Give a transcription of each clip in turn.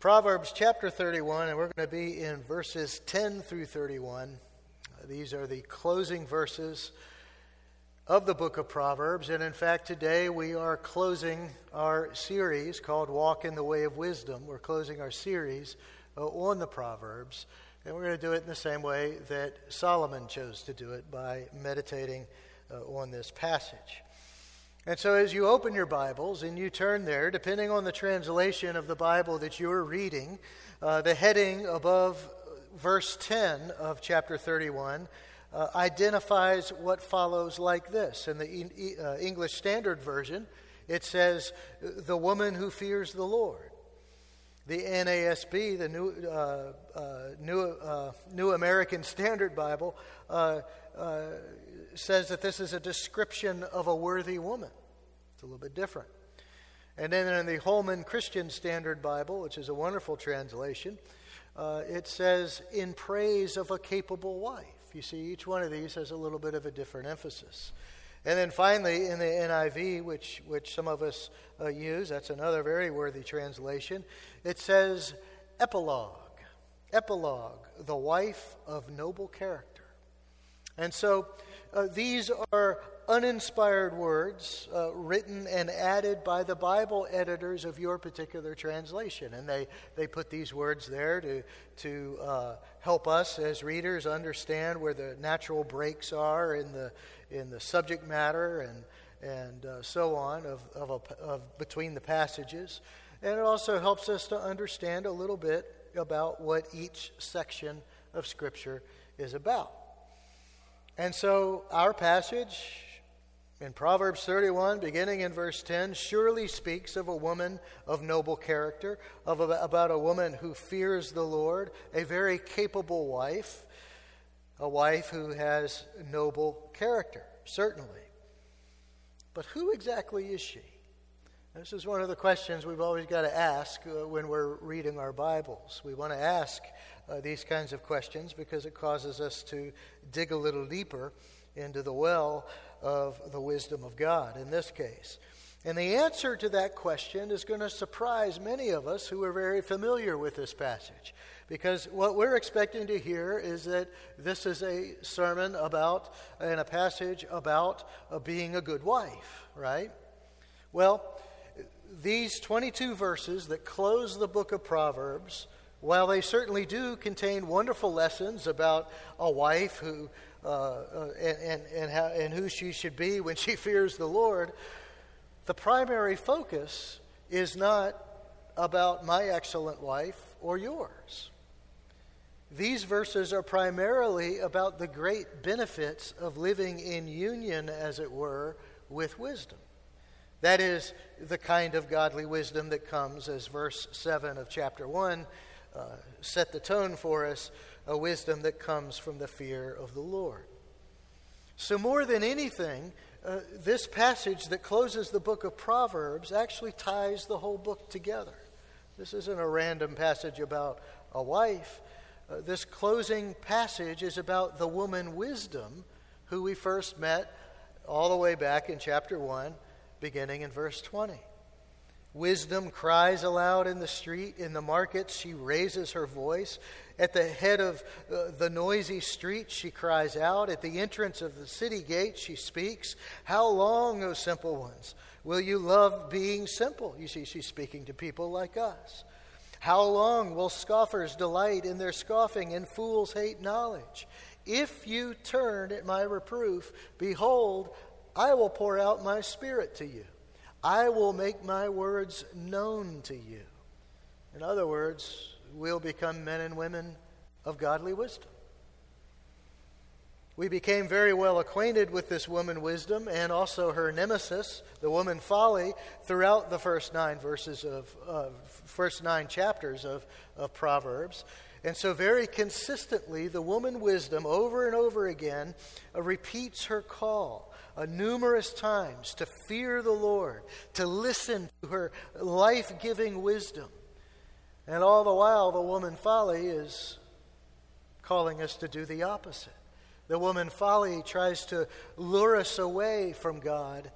Proverbs chapter 31, and we're going to be in verses 10 through 31. These are the closing verses of the book of Proverbs. And in fact, today we are closing our series called Walk in the Way of Wisdom. We're closing our series uh, on the Proverbs. And we're going to do it in the same way that Solomon chose to do it by meditating uh, on this passage. And so, as you open your Bibles and you turn there, depending on the translation of the Bible that you're reading, uh, the heading above verse 10 of chapter 31 uh, identifies what follows like this. In the uh, English Standard Version, it says, The woman who fears the Lord. The NASB, the New, uh, uh, New, uh, New American Standard Bible, says that this is a description of a worthy woman. It's a little bit different. And then in the Holman Christian Standard Bible, which is a wonderful translation, uh, it says, in praise of a capable wife. You see, each one of these has a little bit of a different emphasis. And then finally, in the NIV, which, which some of us uh, use, that's another very worthy translation, it says, epilogue. Epilogue, the wife of noble character. And so uh, these are uninspired words uh, written and added by the Bible editors of your particular translation. And they, they put these words there to, to uh, help us as readers understand where the natural breaks are in the, in the subject matter and, and uh, so on of, of, a, of between the passages. And it also helps us to understand a little bit about what each section of Scripture is about. And so, our passage in Proverbs 31, beginning in verse 10, surely speaks of a woman of noble character, of a, about a woman who fears the Lord, a very capable wife, a wife who has noble character, certainly. But who exactly is she? This is one of the questions we've always got to ask uh, when we're reading our Bibles. We want to ask uh, these kinds of questions because it causes us to dig a little deeper into the well of the wisdom of God in this case. And the answer to that question is going to surprise many of us who are very familiar with this passage. Because what we're expecting to hear is that this is a sermon about, and a passage about uh, being a good wife, right? Well, these 22 verses that close the book of Proverbs while they certainly do contain wonderful lessons about a wife who uh, uh, and, and, and, how, and who she should be when she fears the Lord, the primary focus is not about my excellent wife or yours. These verses are primarily about the great benefits of living in union, as it were, with wisdom. That is the kind of godly wisdom that comes, as verse 7 of chapter 1 uh, set the tone for us a wisdom that comes from the fear of the Lord. So, more than anything, uh, this passage that closes the book of Proverbs actually ties the whole book together. This isn't a random passage about a wife. Uh, this closing passage is about the woman wisdom who we first met all the way back in chapter 1, beginning in verse 20. Wisdom cries aloud in the street, in the markets, she raises her voice. At the head of uh, the noisy street, she cries out. At the entrance of the city gate, she speaks. How long, O simple ones, will you love being simple? You see, she's speaking to people like us. How long will scoffers delight in their scoffing and fools hate knowledge? If you turn at my reproof, behold, I will pour out my spirit to you. I will make my words known to you. In other words, we'll become men and women of godly wisdom. We became very well acquainted with this woman wisdom and also her nemesis, the woman folly, throughout the first nine verses of uh, first nine chapters of, of Proverbs. And so, very consistently, the woman wisdom over and over again uh, repeats her call numerous times to fear the Lord, to listen to her life giving wisdom. And all the while, the woman folly is calling us to do the opposite. The woman folly tries to lure us away from God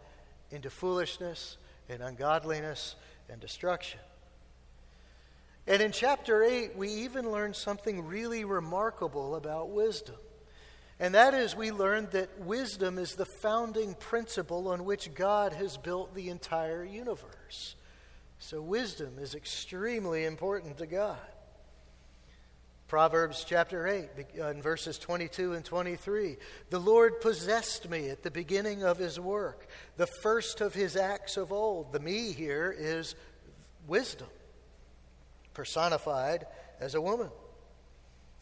into foolishness and ungodliness and destruction. And in chapter 8, we even learn something really remarkable about wisdom. And that is, we learned that wisdom is the founding principle on which God has built the entire universe. So, wisdom is extremely important to God. Proverbs chapter 8, uh, in verses 22 and 23. The Lord possessed me at the beginning of his work, the first of his acts of old. The me here is wisdom, personified as a woman.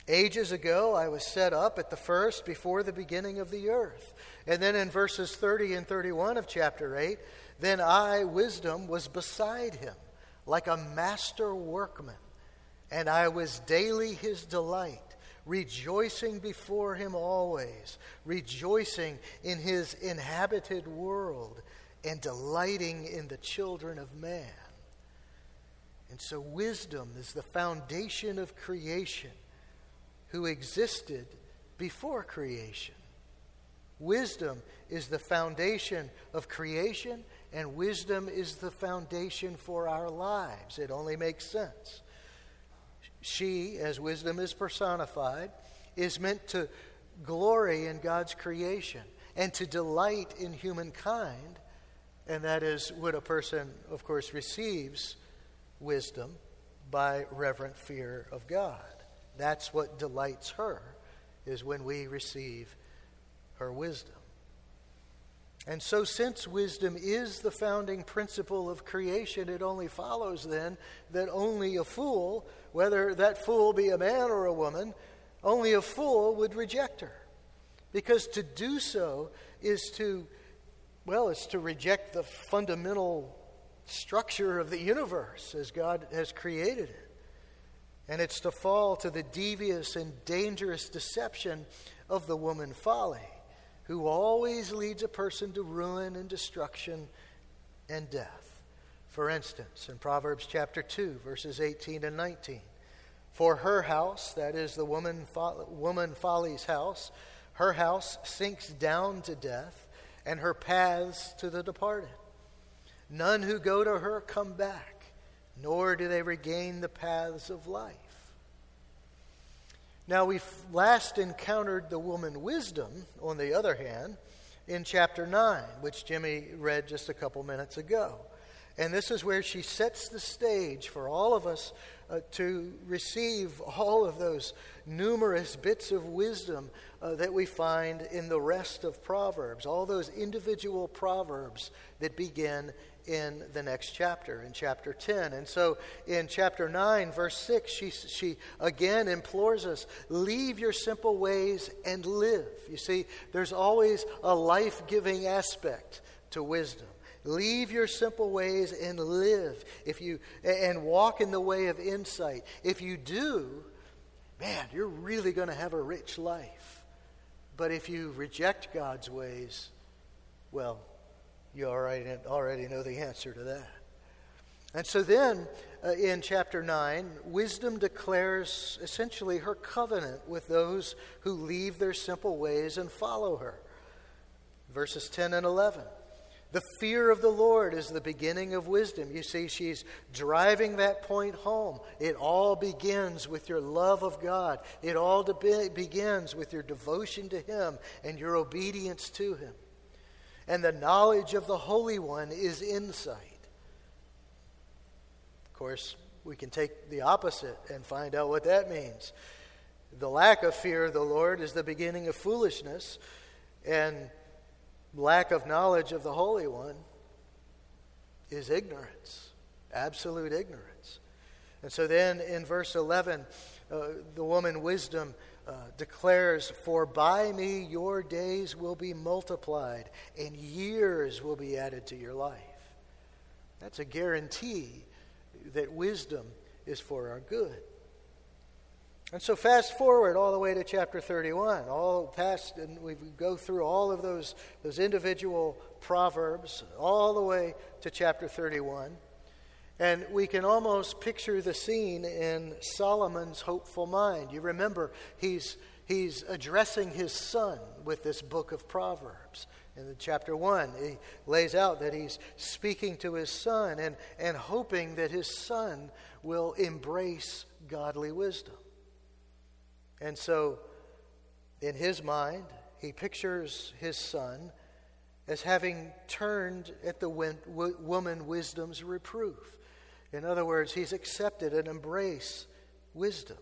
Ages ago, I was set up at the first before the beginning of the earth. And then in verses 30 and 31 of chapter 8, then I, wisdom, was beside him, like a master workman, and I was daily his delight, rejoicing before him always, rejoicing in his inhabited world, and delighting in the children of man. And so, wisdom is the foundation of creation who existed before creation. Wisdom is the foundation of creation, and wisdom is the foundation for our lives. It only makes sense. She, as wisdom is personified, is meant to glory in God's creation and to delight in humankind. And that is what a person, of course, receives wisdom by reverent fear of God. That's what delights her, is when we receive her wisdom. And so, since wisdom is the founding principle of creation, it only follows then that only a fool, whether that fool be a man or a woman, only a fool would reject her. Because to do so is to, well, it's to reject the fundamental structure of the universe as God has created it. And it's to fall to the devious and dangerous deception of the woman folly, who always leads a person to ruin and destruction and death. For instance, in Proverbs chapter 2, verses 18 and 19, for her house, that is the woman, woman folly's house, her house sinks down to death, and her paths to the departed. None who go to her come back, nor do they regain the paths of life. Now, we last encountered the woman wisdom, on the other hand, in chapter 9, which Jimmy read just a couple minutes ago. And this is where she sets the stage for all of us uh, to receive all of those numerous bits of wisdom uh, that we find in the rest of Proverbs, all those individual proverbs that begin in the next chapter, in chapter 10. And so in chapter 9, verse 6, she, she again implores us leave your simple ways and live. You see, there's always a life giving aspect to wisdom. Leave your simple ways and live if you and walk in the way of insight. If you do, man, you're really going to have a rich life. But if you reject God's ways, well, you already, already know the answer to that. And so then, uh, in chapter 9, wisdom declares essentially her covenant with those who leave their simple ways and follow her. Verses 10 and 11. The fear of the Lord is the beginning of wisdom. You see, she's driving that point home. It all begins with your love of God, it all de- begins with your devotion to Him and your obedience to Him. And the knowledge of the Holy One is insight. Of course, we can take the opposite and find out what that means. The lack of fear of the Lord is the beginning of foolishness, and lack of knowledge of the Holy One is ignorance, absolute ignorance. And so then in verse 11, uh, the woman wisdom uh, declares, For by me your days will be multiplied, and years will be added to your life. That's a guarantee that wisdom is for our good. And so, fast forward all the way to chapter 31, all past, and we go through all of those, those individual proverbs, all the way to chapter 31. And we can almost picture the scene in Solomon's hopeful mind. You remember, he's, he's addressing his son with this book of Proverbs. In chapter 1, he lays out that he's speaking to his son and, and hoping that his son will embrace godly wisdom. And so, in his mind, he pictures his son as having turned at the woman wisdom's reproof. In other words, he's accepted and embraced wisdom,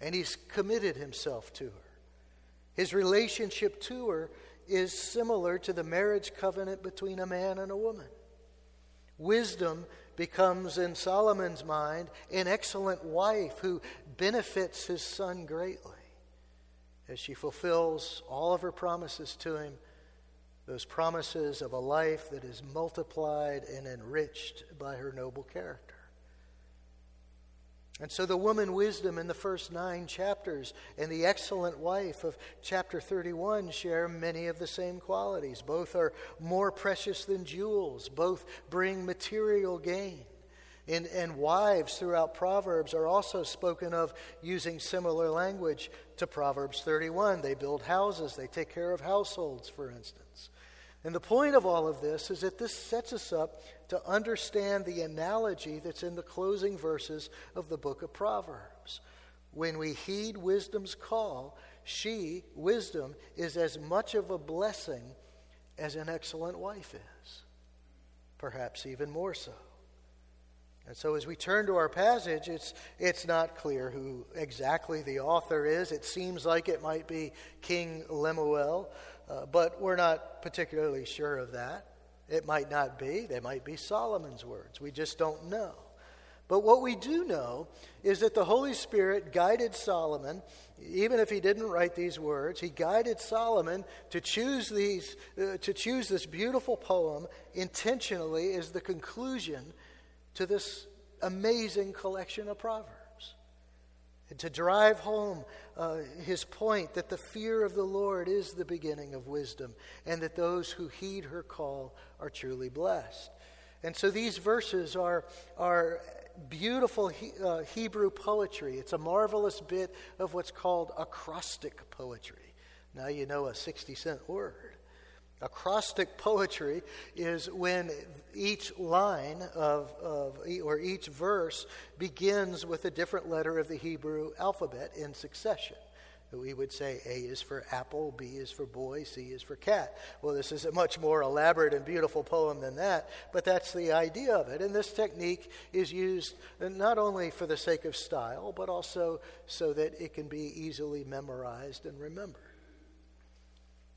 and he's committed himself to her. His relationship to her is similar to the marriage covenant between a man and a woman. Wisdom becomes, in Solomon's mind, an excellent wife who benefits his son greatly as she fulfills all of her promises to him, those promises of a life that is multiplied and enriched by her noble character. And so the woman wisdom in the first nine chapters and the excellent wife of chapter 31 share many of the same qualities. Both are more precious than jewels, both bring material gain. And, and wives throughout Proverbs are also spoken of using similar language to Proverbs 31. They build houses, they take care of households, for instance. And the point of all of this is that this sets us up to understand the analogy that's in the closing verses of the book of Proverbs. When we heed wisdom's call, she, wisdom, is as much of a blessing as an excellent wife is, perhaps even more so. And so, as we turn to our passage, it's, it's not clear who exactly the author is. It seems like it might be King Lemuel, uh, but we're not particularly sure of that. It might not be. They might be Solomon's words. We just don't know. But what we do know is that the Holy Spirit guided Solomon, even if he didn't write these words, he guided Solomon to choose, these, uh, to choose this beautiful poem intentionally as the conclusion to this amazing collection of Proverbs to drive home uh, his point that the fear of the Lord is the beginning of wisdom, and that those who heed her call are truly blessed. And so these verses are, are beautiful he, uh, Hebrew poetry. It's a marvelous bit of what's called acrostic poetry. Now you know a 60 cent word. Acrostic poetry is when each line of, of, or each verse begins with a different letter of the Hebrew alphabet in succession. We would say A is for apple, B is for boy, C is for cat. Well, this is a much more elaborate and beautiful poem than that, but that's the idea of it. And this technique is used not only for the sake of style, but also so that it can be easily memorized and remembered.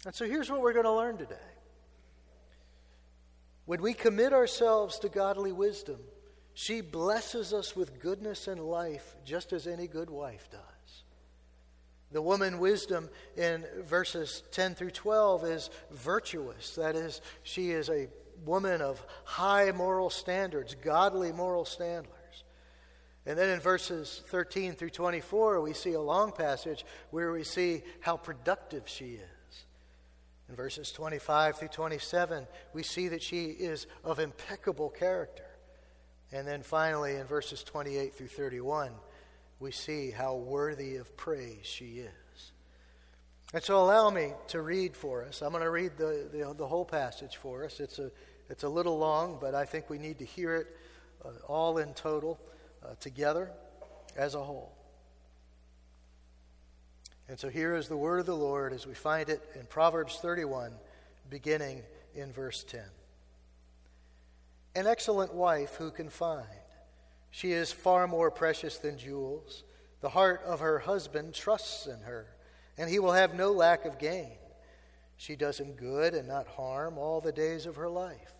And so here's what we're going to learn today. When we commit ourselves to godly wisdom, she blesses us with goodness and life, just as any good wife does. The woman wisdom in verses 10 through 12 is virtuous. That is, she is a woman of high moral standards, godly moral standards. And then in verses 13 through 24, we see a long passage where we see how productive she is. In verses 25 through 27, we see that she is of impeccable character. And then finally, in verses 28 through 31, we see how worthy of praise she is. And so, allow me to read for us. I'm going to read the, the, the whole passage for us. It's a, it's a little long, but I think we need to hear it uh, all in total, uh, together, as a whole. And so here is the word of the Lord as we find it in Proverbs 31, beginning in verse 10. An excellent wife who can find? She is far more precious than jewels. The heart of her husband trusts in her, and he will have no lack of gain. She does him good and not harm all the days of her life.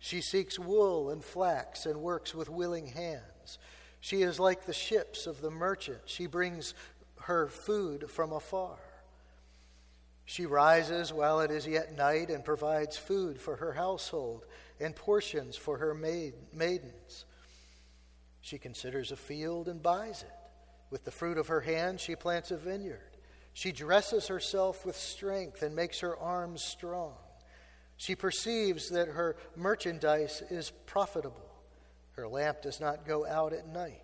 She seeks wool and flax and works with willing hands. She is like the ships of the merchant. She brings her food from afar. She rises while it is yet night and provides food for her household and portions for her maid, maidens. She considers a field and buys it. With the fruit of her hand, she plants a vineyard. She dresses herself with strength and makes her arms strong. She perceives that her merchandise is profitable. Her lamp does not go out at night.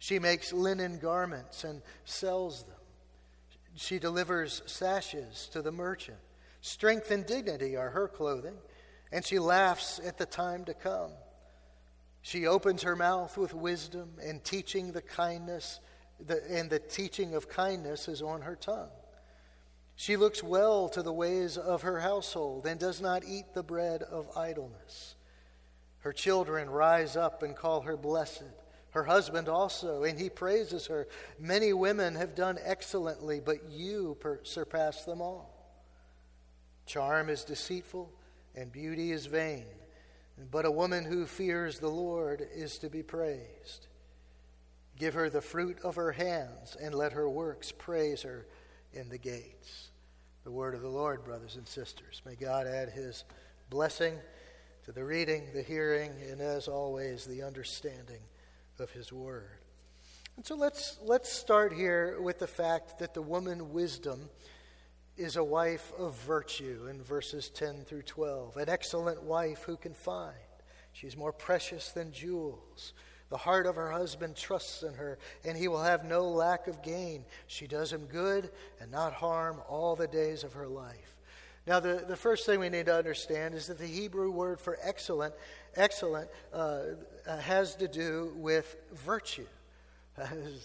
She makes linen garments and sells them. She delivers sashes to the merchant. Strength and dignity are her clothing, and she laughs at the time to come. She opens her mouth with wisdom, and teaching the kindness, the, and the teaching of kindness is on her tongue. She looks well to the ways of her household and does not eat the bread of idleness. Her children rise up and call her blessed, her husband also, and he praises her. Many women have done excellently, but you per- surpass them all. Charm is deceitful, and beauty is vain, but a woman who fears the Lord is to be praised. Give her the fruit of her hands, and let her works praise her in the gates the word of the Lord, brothers and sisters. May God add his blessing to the reading, the hearing, and as always, the understanding of his word. And so let's, let's start here with the fact that the woman wisdom is a wife of virtue in verses 10 through 12, an excellent wife who can find. She's more precious than jewels. The heart of her husband trusts in her, and he will have no lack of gain. She does him good and not harm all the days of her life. Now, the, the first thing we need to understand is that the Hebrew word for excellent, excellent, uh, uh has to do with virtue.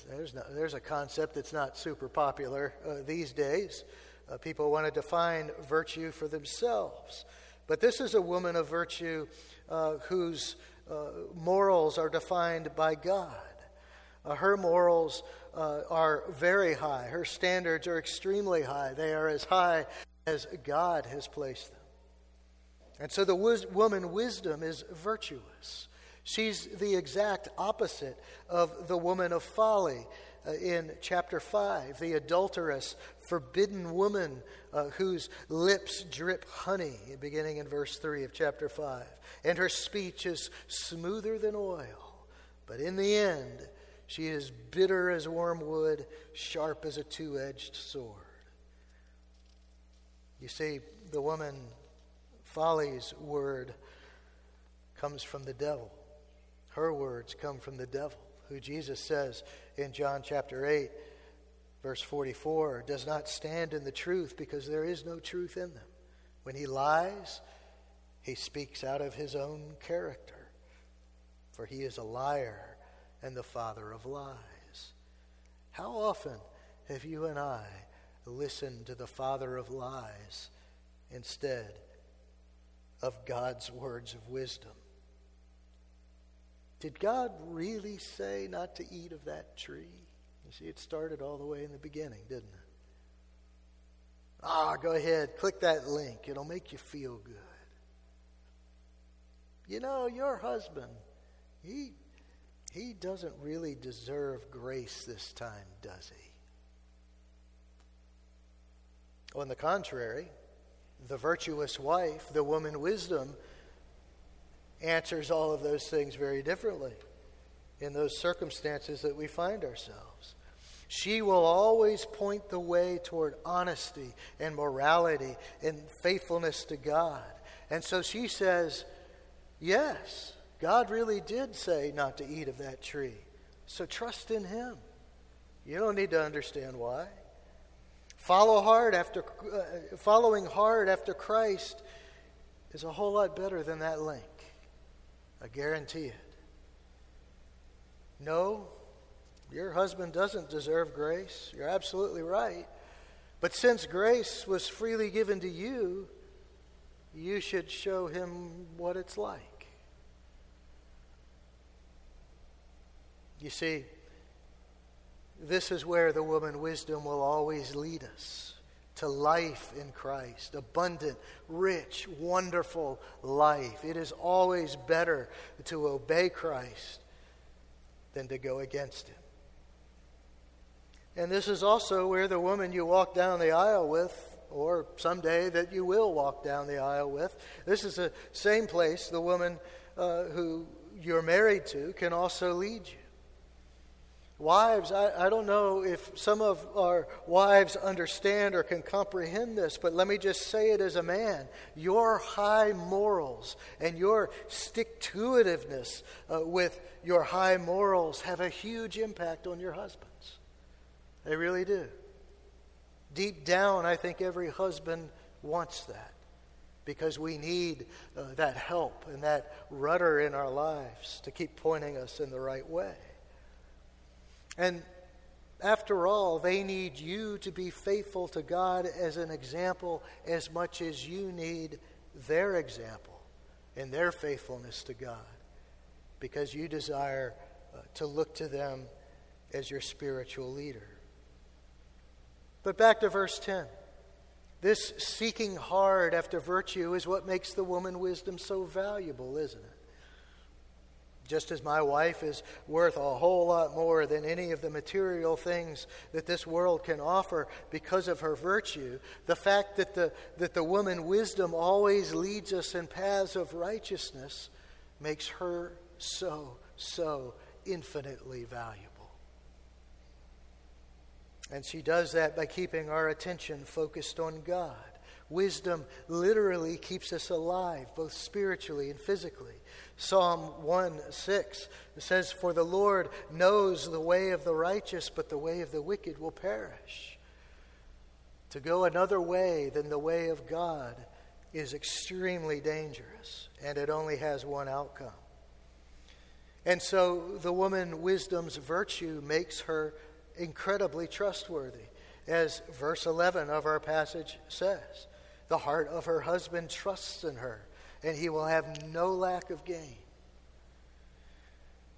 There's, no, there's a concept that's not super popular uh, these days. Uh, people want to define virtue for themselves. But this is a woman of virtue uh, whose uh, morals are defined by God. Uh, her morals are very high. Her standards are extremely high. They are as high as God has placed them. And so the wis- woman wisdom is virtuous. She's the exact opposite of the woman of folly uh, in chapter 5, the adulterous, forbidden woman uh, whose lips drip honey, beginning in verse 3 of chapter 5. And her speech is smoother than oil, but in the end, she is bitter as wormwood, sharp as a two edged sword. You see, the woman folly's word comes from the devil. Her words come from the devil, who Jesus says in John chapter 8, verse 44, does not stand in the truth because there is no truth in them. When he lies, he speaks out of his own character, for he is a liar and the father of lies. How often have you and I listened to the father of lies instead of God's words of wisdom? Did God really say not to eat of that tree? You see, it started all the way in the beginning, didn't it? Ah, go ahead, click that link. It'll make you feel good. You know, your husband, he, he doesn't really deserve grace this time, does he? On the contrary, the virtuous wife, the woman wisdom, answers all of those things very differently in those circumstances that we find ourselves. She will always point the way toward honesty and morality and faithfulness to God. And so she says, Yes, God really did say not to eat of that tree. So trust in Him. You don't need to understand why. Follow hard after, uh, following hard after Christ is a whole lot better than that link. I guarantee it. No, your husband doesn't deserve grace. You're absolutely right. But since grace was freely given to you, you should show him what it's like. You see, this is where the woman wisdom will always lead us to life in Christ, abundant, rich, wonderful life. It is always better to obey Christ than to go against Him. And this is also where the woman you walk down the aisle with or someday that you will walk down the aisle with. This is the same place the woman uh, who you're married to can also lead you. Wives, I, I don't know if some of our wives understand or can comprehend this, but let me just say it as a man. Your high morals and your stick to itiveness uh, with your high morals have a huge impact on your husbands. They really do. Deep down, I think every husband wants that because we need uh, that help and that rudder in our lives to keep pointing us in the right way. And after all, they need you to be faithful to God as an example as much as you need their example and their faithfulness to God because you desire uh, to look to them as your spiritual leader. But back to verse 10. This seeking hard after virtue is what makes the woman wisdom so valuable, isn't it? Just as my wife is worth a whole lot more than any of the material things that this world can offer because of her virtue, the fact that the, that the woman wisdom always leads us in paths of righteousness makes her so, so infinitely valuable. And she does that by keeping our attention focused on God. Wisdom literally keeps us alive, both spiritually and physically. Psalm 1 6 says, For the Lord knows the way of the righteous, but the way of the wicked will perish. To go another way than the way of God is extremely dangerous, and it only has one outcome. And so the woman wisdom's virtue makes her incredibly trustworthy, as verse 11 of our passage says. The heart of her husband trusts in her, and he will have no lack of gain.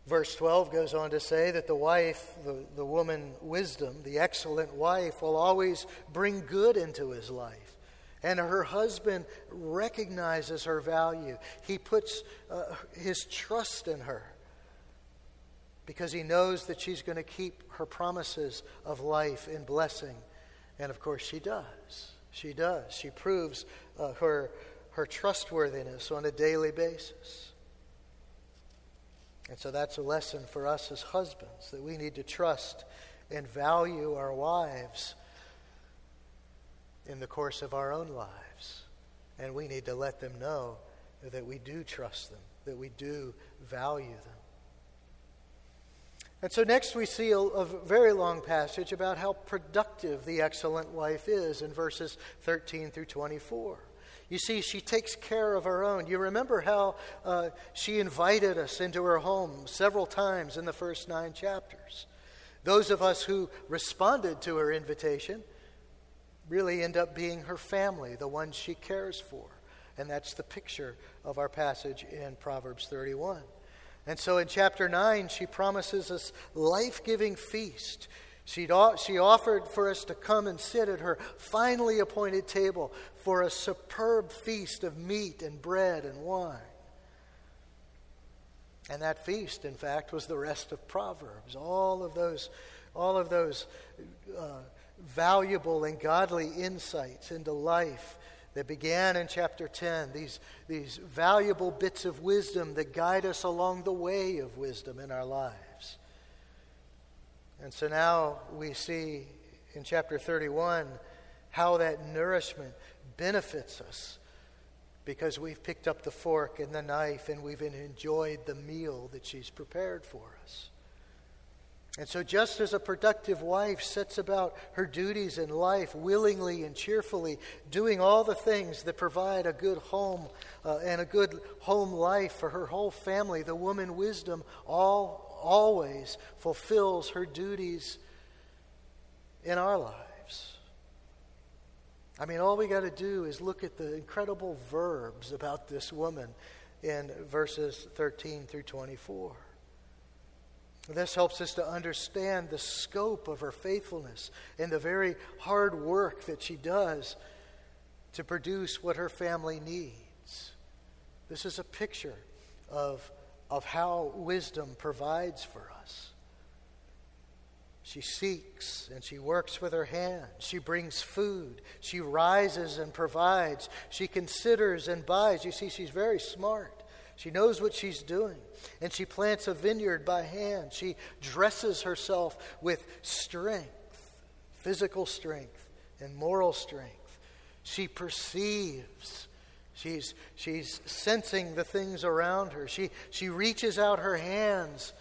Verse 12 goes on to say that the wife, the, the woman wisdom, the excellent wife, will always bring good into his life. And her husband recognizes her value. He puts uh, his trust in her because he knows that she's going to keep her promises of life and blessing. And of course, she does. She does. She proves uh, her, her trustworthiness on a daily basis. And so that's a lesson for us as husbands that we need to trust and value our wives in the course of our own lives. And we need to let them know that we do trust them, that we do value them. And so next we see a, a, very long passage about how productive the excellent wife is in verses 13 through 24. You see, she takes care of her own. You remember how uh, she invited us into her home several times in the first nine chapters. Those of us who responded to her invitation really end up being her family, the ones she cares for. And that's the picture of our passage in Proverbs 31. And so in chapter 9, she promises us life giving feast. She'd, she offered for us to come and sit at her finely appointed table for a superb feast of meat and bread and wine. And that feast, in fact, was the rest of Proverbs. All of those, all of those uh, valuable and godly insights into life that began in chapter 10, these, these valuable bits of wisdom that guide us along the way of wisdom in our lives. And so now we see in chapter 31 how that nourishment benefits us because we've picked up the fork and the knife and we've enjoyed the meal that she's prepared for us. And so, just as a productive wife sets about her duties in life willingly and cheerfully, doing all the things that provide a good home uh, and a good home life for her whole family, the woman wisdom all, always fulfills her duties in our lives. I mean, all we got to do is look at the incredible verbs about this woman in verses 13 through 24. This helps us to understand the scope of her faithfulness and the very hard work that she does to produce what her family needs. This is a picture of, of how wisdom provides for us. She seeks and she works with her hands. She brings food. She rises and provides. She considers and buys. You see, she's very smart. She knows what she's doing. And she plants a vineyard by hand. She dresses herself with strength, physical strength, and moral strength. She perceives. She's, she's sensing the things around her. She, she reaches out her hands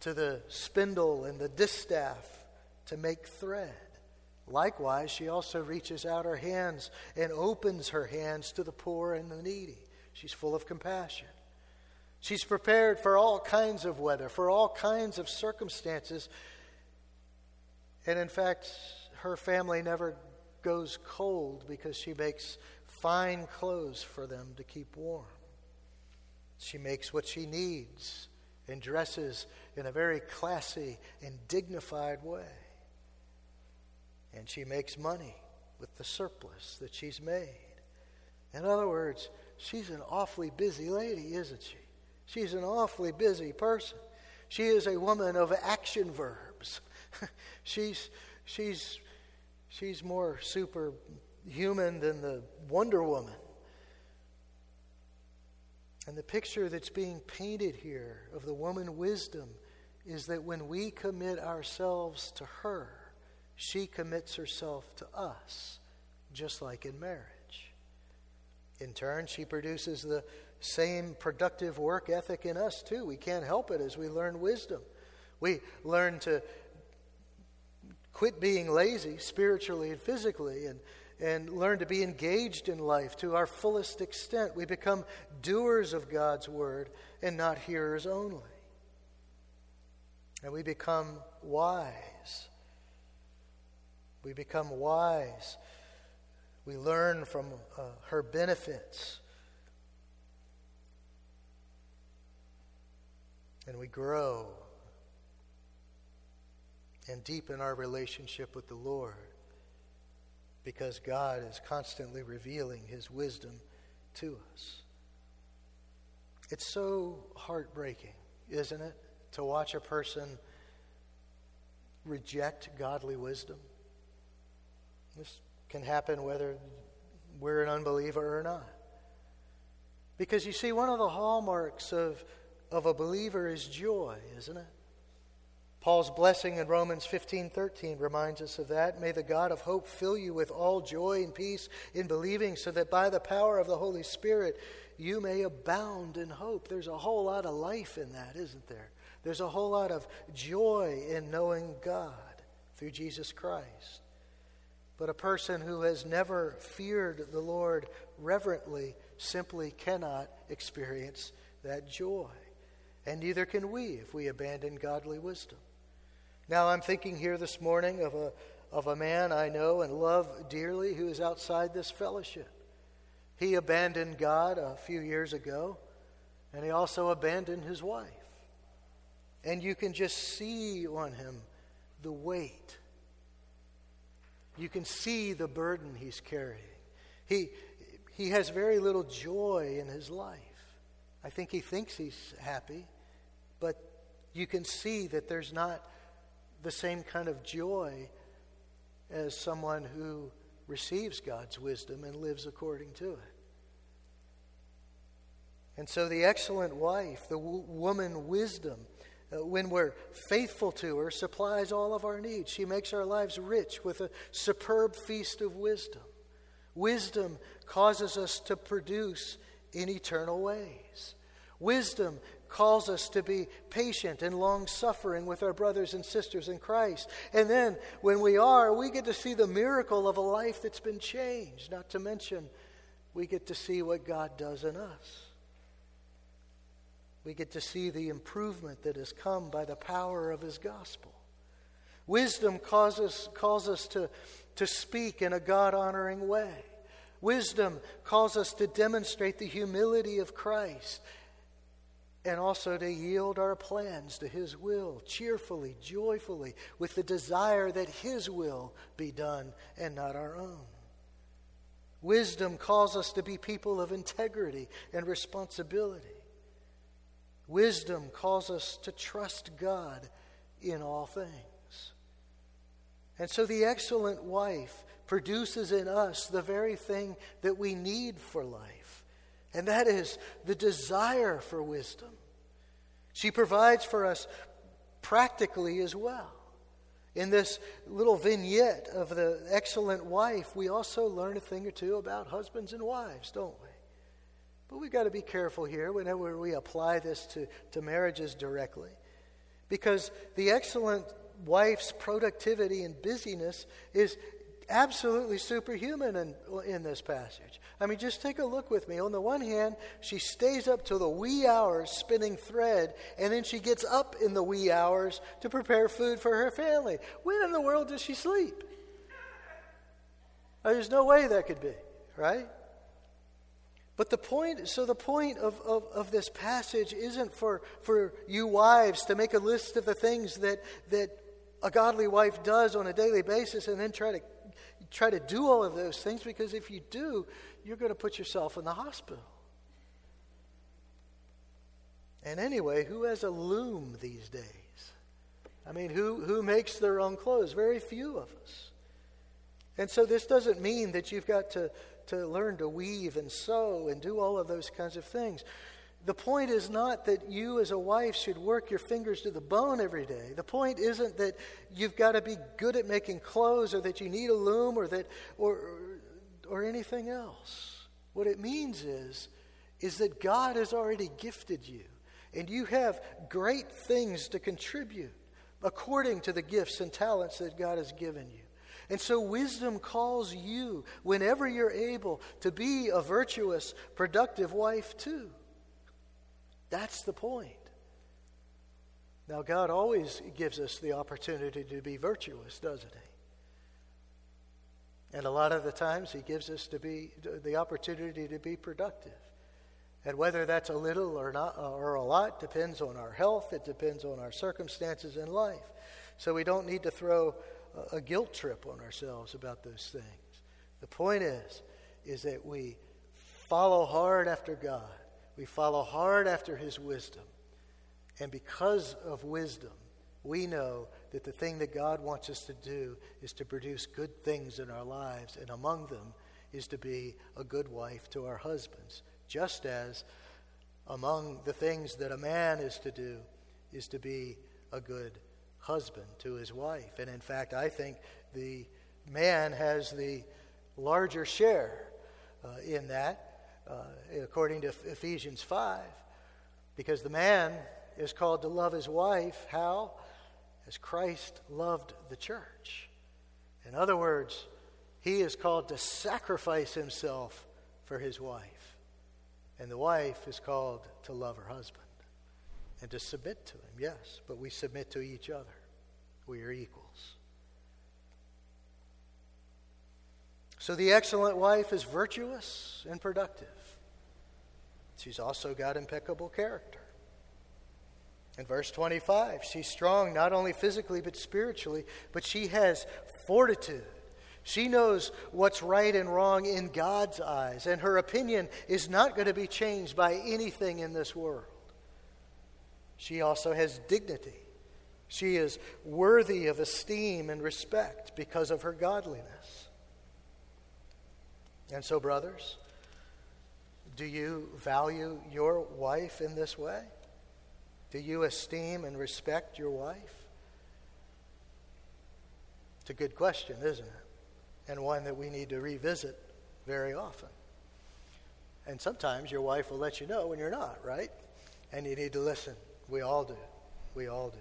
to the spindle and the distaff to make thread. Likewise, she also reaches out her hands and opens her hands to the poor and the needy. She's full of compassion. She's prepared for all kinds of weather, for all kinds of circumstances. And in fact, her family never goes cold because she makes fine clothes for them to keep warm. She makes what she needs and dresses in a very classy and dignified way. And she makes money with the surplus that she's made. In other words, she's an awfully busy lady, isn't she? She's an awfully busy person. She is a woman of action verbs. she's, she's, she's more superhuman than the Wonder Woman. And the picture that's being painted here of the woman wisdom is that when we commit ourselves to her, she commits herself to us, just like in marriage. In turn, she produces the same productive work ethic in us, too. We can't help it as we learn wisdom. We learn to quit being lazy spiritually and physically and and learn to be engaged in life to our fullest extent. We become doers of God's word and not hearers only. And we become wise. We become wise. We learn from uh, her benefits. And we grow and deepen our relationship with the Lord because God is constantly revealing His wisdom to us. It's so heartbreaking, isn't it, to watch a person reject godly wisdom? This can happen whether we're an unbeliever or not. Because you see, one of the hallmarks of, of a believer is joy, isn't it? Paul's blessing in Romans 15:13 reminds us of that. May the God of hope fill you with all joy and peace in believing so that by the power of the Holy Spirit you may abound in hope. There's a whole lot of life in that, isn't there? There's a whole lot of joy in knowing God through Jesus Christ. But a person who has never feared the Lord reverently simply cannot experience that joy. And neither can we if we abandon godly wisdom. Now, I'm thinking here this morning of a, of a man I know and love dearly who is outside this fellowship. He abandoned God a few years ago, and he also abandoned his wife. And you can just see on him the weight. You can see the burden he's carrying. He, he has very little joy in his life. I think he thinks he's happy, but you can see that there's not the same kind of joy as someone who receives God's wisdom and lives according to it. And so, the excellent wife, the w- woman wisdom, uh, when we're faithful to her, supplies all of our needs. She makes our lives rich with a superb feast of wisdom. Wisdom causes us to produce in eternal ways. Wisdom calls us to be patient and long suffering with our brothers and sisters in Christ. And then when we are, we get to see the miracle of a life that's been changed, not to mention we get to see what God does in us. We get to see the improvement that has come by the power of His gospel. Wisdom causes, calls us to, to speak in a God honoring way. Wisdom calls us to demonstrate the humility of Christ and also to yield our plans to His will cheerfully, joyfully, with the desire that His will be done and not our own. Wisdom calls us to be people of integrity and responsibility. Wisdom calls us to trust God in all things. And so the excellent wife produces in us the very thing that we need for life, and that is the desire for wisdom. She provides for us practically as well. In this little vignette of the excellent wife, we also learn a thing or two about husbands and wives, don't we? But we've got to be careful here whenever we apply this to, to marriages directly. Because the excellent wife's productivity and busyness is absolutely superhuman in, in this passage. I mean, just take a look with me. On the one hand, she stays up till the wee hours spinning thread, and then she gets up in the wee hours to prepare food for her family. When in the world does she sleep? There's no way that could be, right? But the point, so the point of, of, of, this passage isn't for, for you wives to make a list of the things that, that a godly wife does on a daily basis and then try to, try to do all of those things, because if you do, you're going to put yourself in the hospital. And anyway, who has a loom these days? I mean, who, who makes their own clothes? Very few of us. And so this doesn't mean that you've got to to learn to weave and sew and do all of those kinds of things. The point is not that you, as a wife, should work your fingers to the bone every day. The point isn't that you've got to be good at making clothes or that you need a loom or, that, or, or anything else. What it means is, is that God has already gifted you, and you have great things to contribute according to the gifts and talents that God has given you. And so wisdom calls you, whenever you're able, to be a virtuous, productive wife too. That's the point. Now, God always gives us the opportunity to be virtuous, doesn't He? And a lot of the times, He gives us to be the opportunity to be productive. And whether that's a little or not or a lot depends on our health. It depends on our circumstances in life. So we don't need to throw a guilt trip on ourselves about those things. The point is, is that we follow hard after God. We follow hard after His wisdom. And because of wisdom, we know that the thing that God wants us to do is to produce good things in our lives, and among them is to be a good wife to our husbands, just as among the things that a man is to do is to be a good husband to his wife. And in fact, I think the man has the larger share uh, in that, uh, according to Ephesians 5, because the man is called to love his wife. How? As Christ loved the church. In other words, he is called to sacrifice himself for his wife. And the wife is called to love her husband and to submit to him, yes, but we submit to each other. We are equals. So the excellent wife is virtuous and productive. She's also got impeccable character. In verse 25, she's strong not only physically but spiritually, but she has fortitude. She knows what's right and wrong in God's eyes, and her opinion is not going to be changed by anything in this world. She also has dignity. She is worthy of esteem and respect because of her godliness. And so, brothers, do you value your wife in this way? Do you esteem and respect your wife? It's a good question, isn't it? And one that we need to revisit very often. And sometimes your wife will let you know when you're not, right? And you need to listen. We all do. We all do.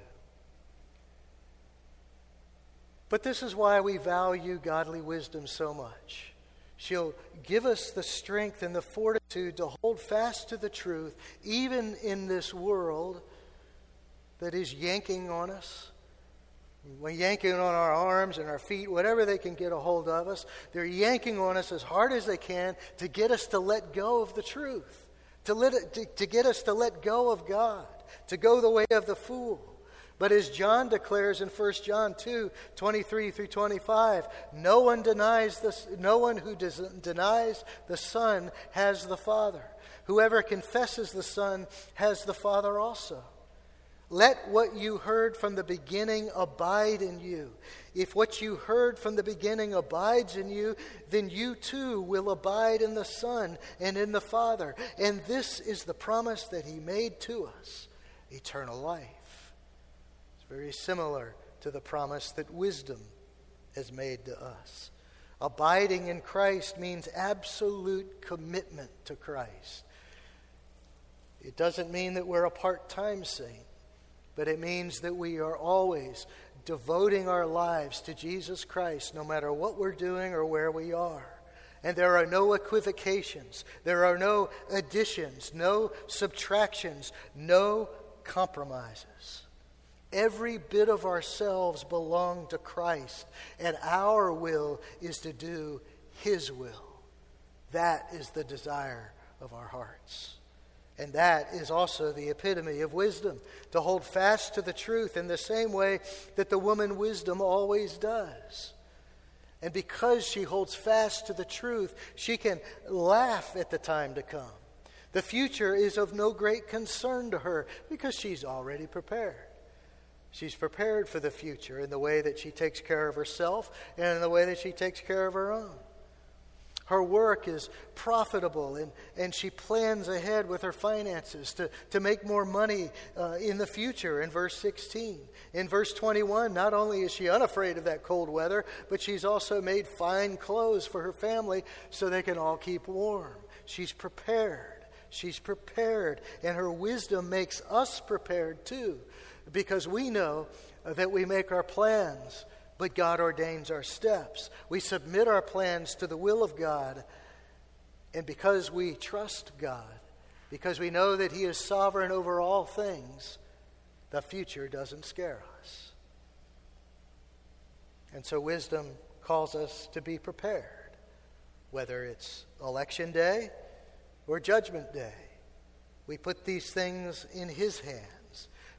But this is why we value godly wisdom so much. She'll give us the strength and the fortitude to hold fast to the truth, even in this world that is yanking on us. When yanking on our arms and our feet, whatever they can get a hold of us, they're yanking on us as hard as they can to get us to let go of the truth, to, let it, to, to get us to let go of God, to go the way of the fool. But as John declares in 1 John 2 23 through 25, no one denies this, no one who does, denies the Son has the Father. Whoever confesses the Son has the Father also. Let what you heard from the beginning abide in you. If what you heard from the beginning abides in you, then you too will abide in the Son and in the Father. And this is the promise that He made to us eternal life. Very similar to the promise that wisdom has made to us. Abiding in Christ means absolute commitment to Christ. It doesn't mean that we're a part time saint, but it means that we are always devoting our lives to Jesus Christ no matter what we're doing or where we are. And there are no equivocations, there are no additions, no subtractions, no compromises. Every bit of ourselves belong to Christ, and our will is to do His will. That is the desire of our hearts. And that is also the epitome of wisdom, to hold fast to the truth in the same way that the woman wisdom always does. And because she holds fast to the truth, she can laugh at the time to come. The future is of no great concern to her because she's already prepared. She's prepared for the future in the way that she takes care of herself and in the way that she takes care of her own. Her work is profitable, and, and she plans ahead with her finances to, to make more money uh, in the future in verse 16. In verse 21, not only is she unafraid of that cold weather, but she's also made fine clothes for her family so they can all keep warm. She's prepared. She's prepared, and her wisdom makes us prepared too, because we know that we make our plans but God ordains our steps. We submit our plans to the will of God, and because we trust God, because we know that He is sovereign over all things, the future doesn't scare us. And so wisdom calls us to be prepared, whether it's election day or judgment day. We put these things in His hands.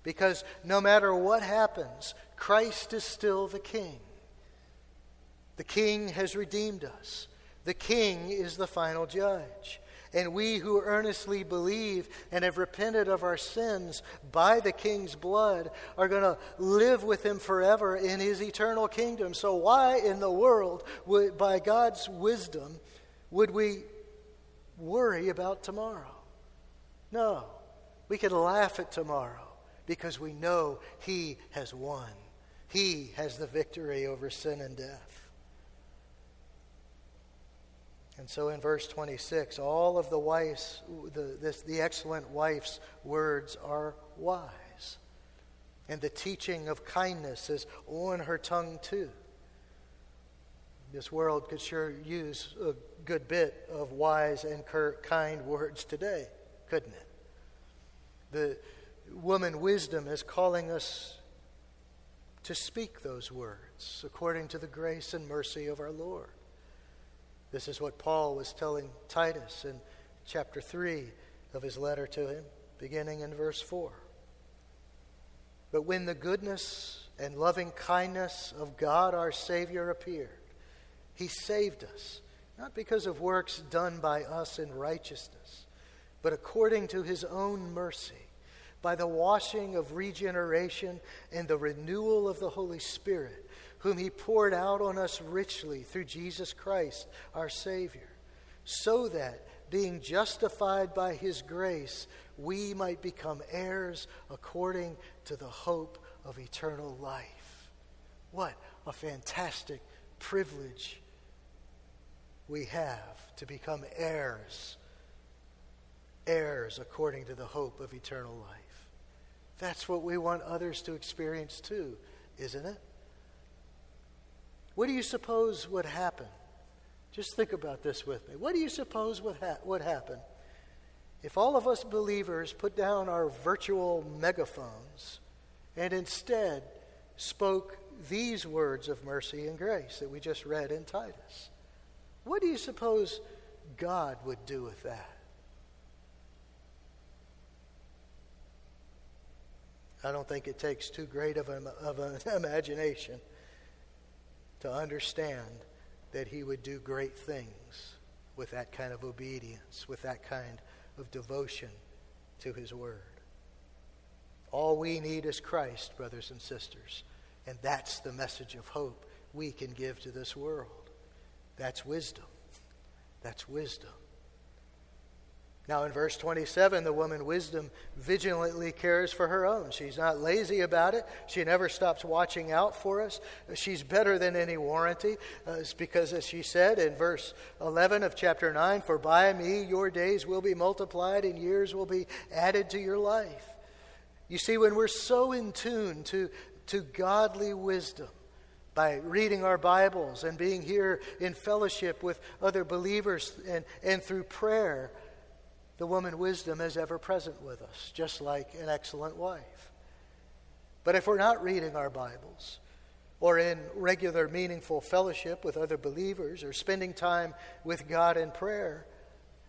Because no matter what happens, Christ is still the King. The King has redeemed us. The King is the final judge. And we who earnestly believe and have repented of our sins by the King's blood are going to live with Him forever in His eternal kingdom. So, why in the world, would, by God's wisdom, would we worry about tomorrow? No. We can laugh at tomorrow because we know He has won. He has the victory over sin and death. And so in verse 26, all of the wife's, the, this, the excellent wife's words are wise. And the teaching of kindness is on her tongue too. This world could sure use a good bit of wise and kind words today, couldn't it? The, woman wisdom is calling us to speak those words according to the grace and mercy of our Lord. This is what Paul was telling Titus in chapter 3 of his letter to him, beginning in verse 4. But when the goodness and loving kindness of God our Savior appeared, he saved us, not because of works done by us in righteousness, but according to his own mercy by the washing of regeneration and the renewal of the Holy Spirit, whom He poured out on us richly through Jesus Christ, our Savior, so that, being justified by His grace, we might become heirs according to the hope of eternal life. What a fantastic privilege we have to become heirs heirs according to the hope of eternal life. That's what we want others to experience too, isn't it? What do you suppose would happen? Just think about this with me. What do you suppose would, ha- would happen if all of us believers put down our virtual megaphones and instead spoke these words of mercy and grace that we just read in Titus? What do you suppose God would do with that? I don't think it takes too great of an, of an imagination to understand that he would do great things with that kind of obedience, with that kind of devotion to his word. All we need is Christ, brothers and sisters. And that's the message of hope we can give to this world. That's wisdom. That's wisdom. Now, in verse 27, the woman wisdom vigilantly cares for her own. She's not lazy about it. She never stops watching out for us. She's better than any warranty. Uh, it's because, as she said in verse 11 of chapter 9, For by me your days will be multiplied and years will be added to your life. You see, when we're so in tune to, to godly wisdom, by reading our Bibles and being here in fellowship with other believers and, and through prayer, the woman wisdom is ever present with us, just like an excellent wife. But if we're not reading our Bibles, or in regular, meaningful fellowship with other believers, or spending time with God in prayer,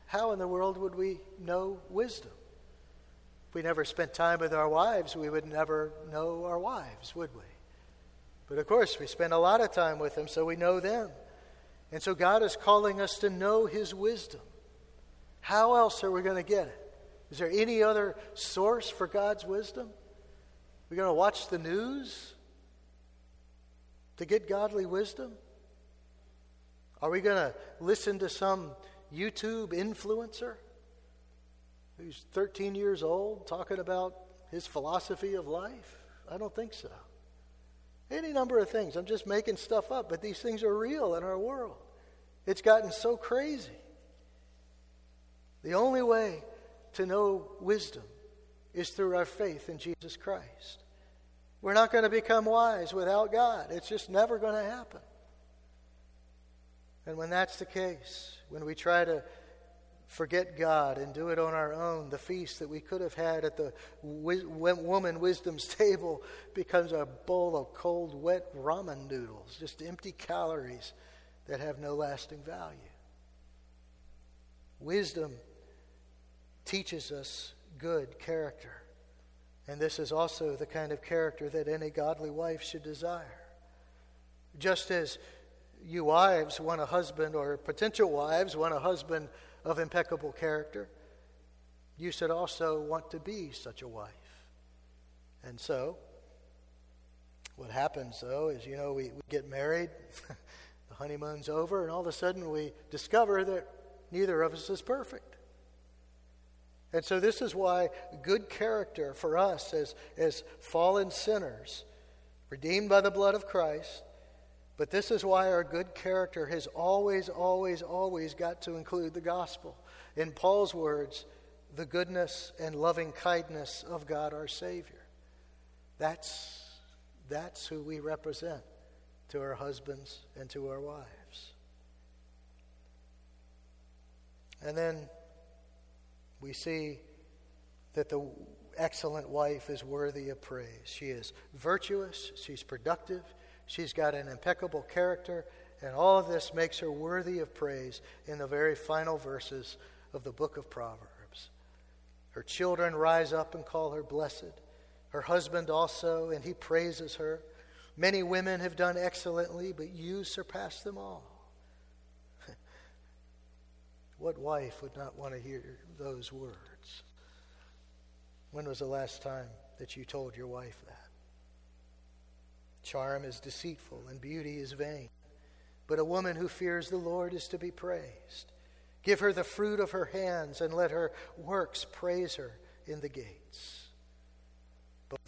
how in the world would we know wisdom? If we never spent time with our wives, we would never know our wives, would we? But of course, we spend a lot of time with them, so we know them. And so God is calling us to know His wisdom. How else are we going to get it? Is there any other source for God's wisdom? We're going to watch the news to get godly wisdom? Are we going to listen to some YouTube influencer who's 13 years old talking about his philosophy of life? I don't think so. Any number of things. I'm just making stuff up, but these things are real in our world. It's gotten so crazy. The only way to know wisdom is through our faith in Jesus Christ. We're not going to become wise without God. It's just never going to happen. And when that's the case, when we try to forget God and do it on our own, the feast that we could have had at the woman wisdom's table becomes a bowl of cold, wet ramen noodles, just empty calories that have no lasting value. Wisdom teaches us good character. And this is also the kind of character that any godly wife should desire. Just as you wives want a husband, or potential wives want a husband of impeccable character, you should also want to be such a wife. And so, what happens though is, you know, we, we get married, the honeymoon's over, and all of a sudden we discover that neither of us is perfect. And so, this is why good character for us as, as fallen sinners, redeemed by the blood of Christ, but this is why our good character has always, always, always got to include the gospel. In Paul's words, the goodness and loving kindness of God our Savior. That's, that's who we represent to our husbands and to our wives. And then we see that the excellent wife is worthy of praise. She is virtuous, she's productive, she's got an impeccable character, and all of this makes her worthy of praise in the very final verses of the book of Proverbs. Her children rise up and call her blessed, her husband also, and he praises her. Many women have done excellently, but you surpass them all. What wife would not want to hear those words? When was the last time that you told your wife that? Charm is deceitful and beauty is vain, but a woman who fears the Lord is to be praised. Give her the fruit of her hands and let her works praise her in the gates. Both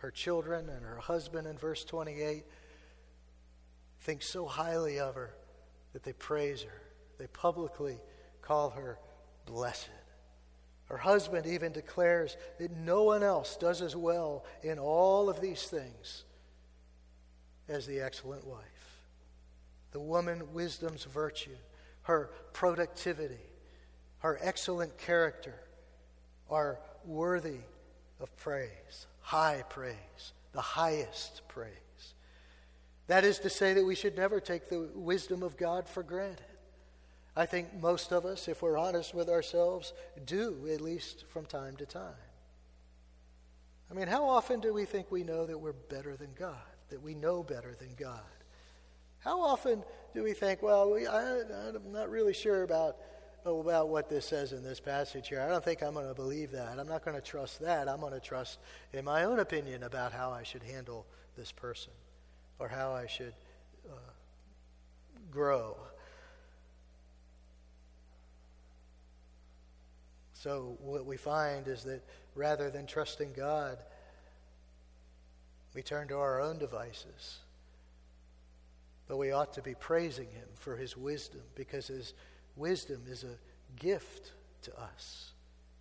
her children and her husband in verse 28 think so highly of her that they praise her. They publicly call her blessed. Her husband even declares that no one else does as well in all of these things as the excellent wife. The woman, wisdom's virtue, her productivity, her excellent character are worthy of praise, high praise, the highest praise. That is to say, that we should never take the wisdom of God for granted. I think most of us, if we're honest with ourselves, do, at least from time to time. I mean, how often do we think we know that we're better than God, that we know better than God? How often do we think, well, we, I, am not really sure about about what this says in this passage here. I don't think I'm going to believe that. I'm not going to trust that. I'm going to trust in my own opinion about how I should handle this person or how I should uh, grow. So, what we find is that rather than trusting God, we turn to our own devices. But we ought to be praising Him for His wisdom because His wisdom is a gift to us.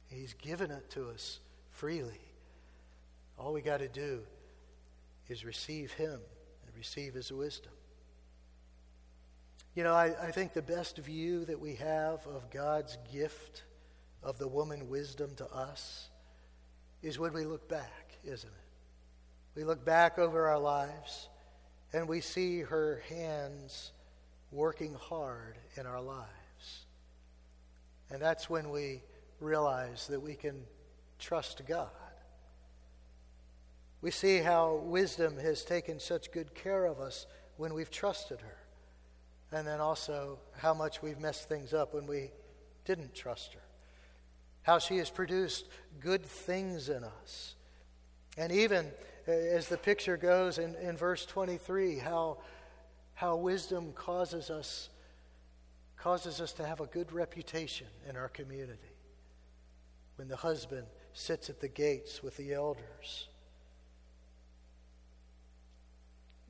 He's given it to us freely. All we got to do is receive Him and receive His wisdom. You know, I, I think the best view that we have of God's gift of the woman wisdom to us is when we look back, isn't it? We look back over our lives and we see her hands working hard in our lives. And that's when we realize that we can trust God. We see how wisdom has taken such good care of us when we've trusted her. And then also how much we've messed things up when we didn't trust her. How she has produced good things in us. And even as the picture goes in, in verse 23, how, how wisdom causes us causes us to have a good reputation in our community. When the husband sits at the gates with the elders.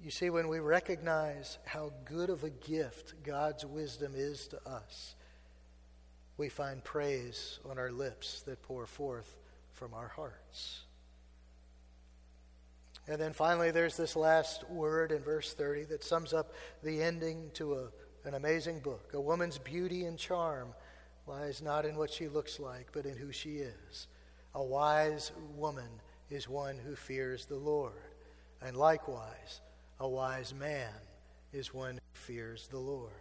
You see, when we recognize how good of a gift God's wisdom is to us, we find praise on our lips that pour forth from our hearts. And then finally, there's this last word in verse 30 that sums up the ending to a an amazing book. A woman's beauty and charm lies not in what she looks like, but in who she is. A wise woman is one who fears the Lord. And likewise, a wise man is one who fears the Lord.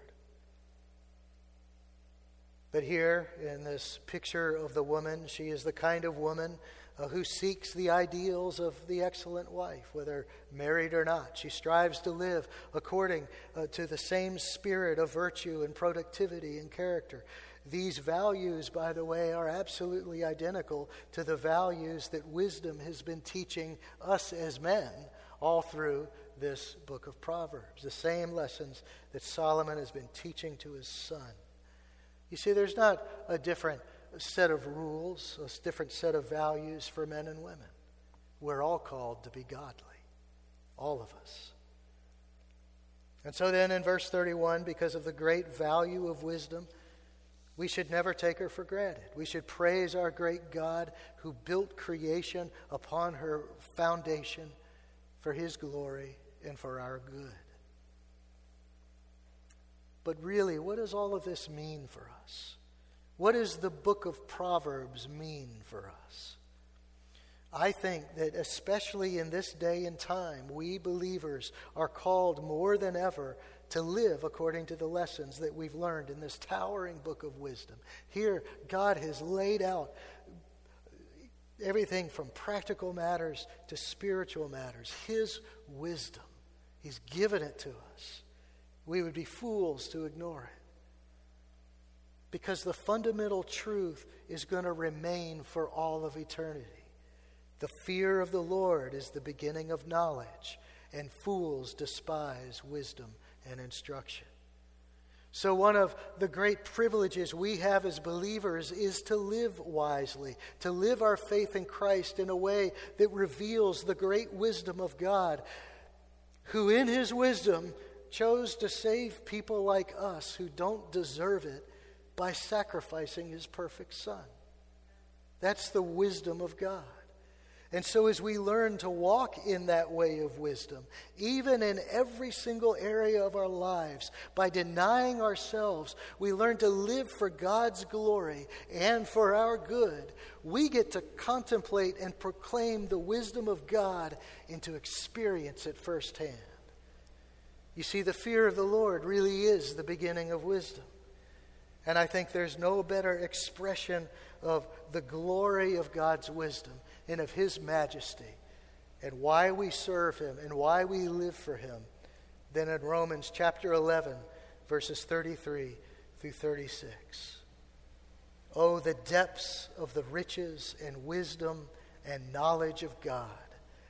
But here, in this picture of the woman, she is the kind of woman uh, who seeks the ideals of the excellent wife, whether married or not. She strives to live according uh, to the same spirit of virtue and productivity and character. These values, by the way, are absolutely identical to the values that wisdom has been teaching us as men all through this book of Proverbs. The same lessons that Solomon has been teaching to his son. You see, there's not a different set of rules, a different set of values for men and women. We're all called to be godly, all of us. And so then in verse 31, because of the great value of wisdom, we should never take her for granted. We should praise our great God who built creation upon her foundation for his glory and for our good. But really, what does all of this mean for us? What does the book of Proverbs mean for us? I think that especially in this day and time, we believers are called more than ever to live according to the lessons that we've learned in this towering book of wisdom. Here, God has laid out everything from practical matters to spiritual matters, His wisdom. He's given it to us. We would be fools to ignore it because the fundamental truth is going to remain for all of eternity. The fear of the Lord is the beginning of knowledge, and fools despise wisdom and instruction. So, one of the great privileges we have as believers is to live wisely, to live our faith in Christ in a way that reveals the great wisdom of God, who in his wisdom chose to save people like us who don't deserve it by sacrificing his perfect son. That's the wisdom of God. And so, as we learn to walk in that way of wisdom, even in every single area of our lives, by denying ourselves, we learn to live for God's glory and for our good. We get to contemplate and proclaim the wisdom of God and to experience it firsthand. You see, the fear of the Lord really is the beginning of wisdom. And I think there's no better expression of the glory of God's wisdom and of His majesty and why we serve Him and why we live for Him than in Romans chapter 11, verses 33 through 36. Oh, the depths of the riches and wisdom and knowledge of God.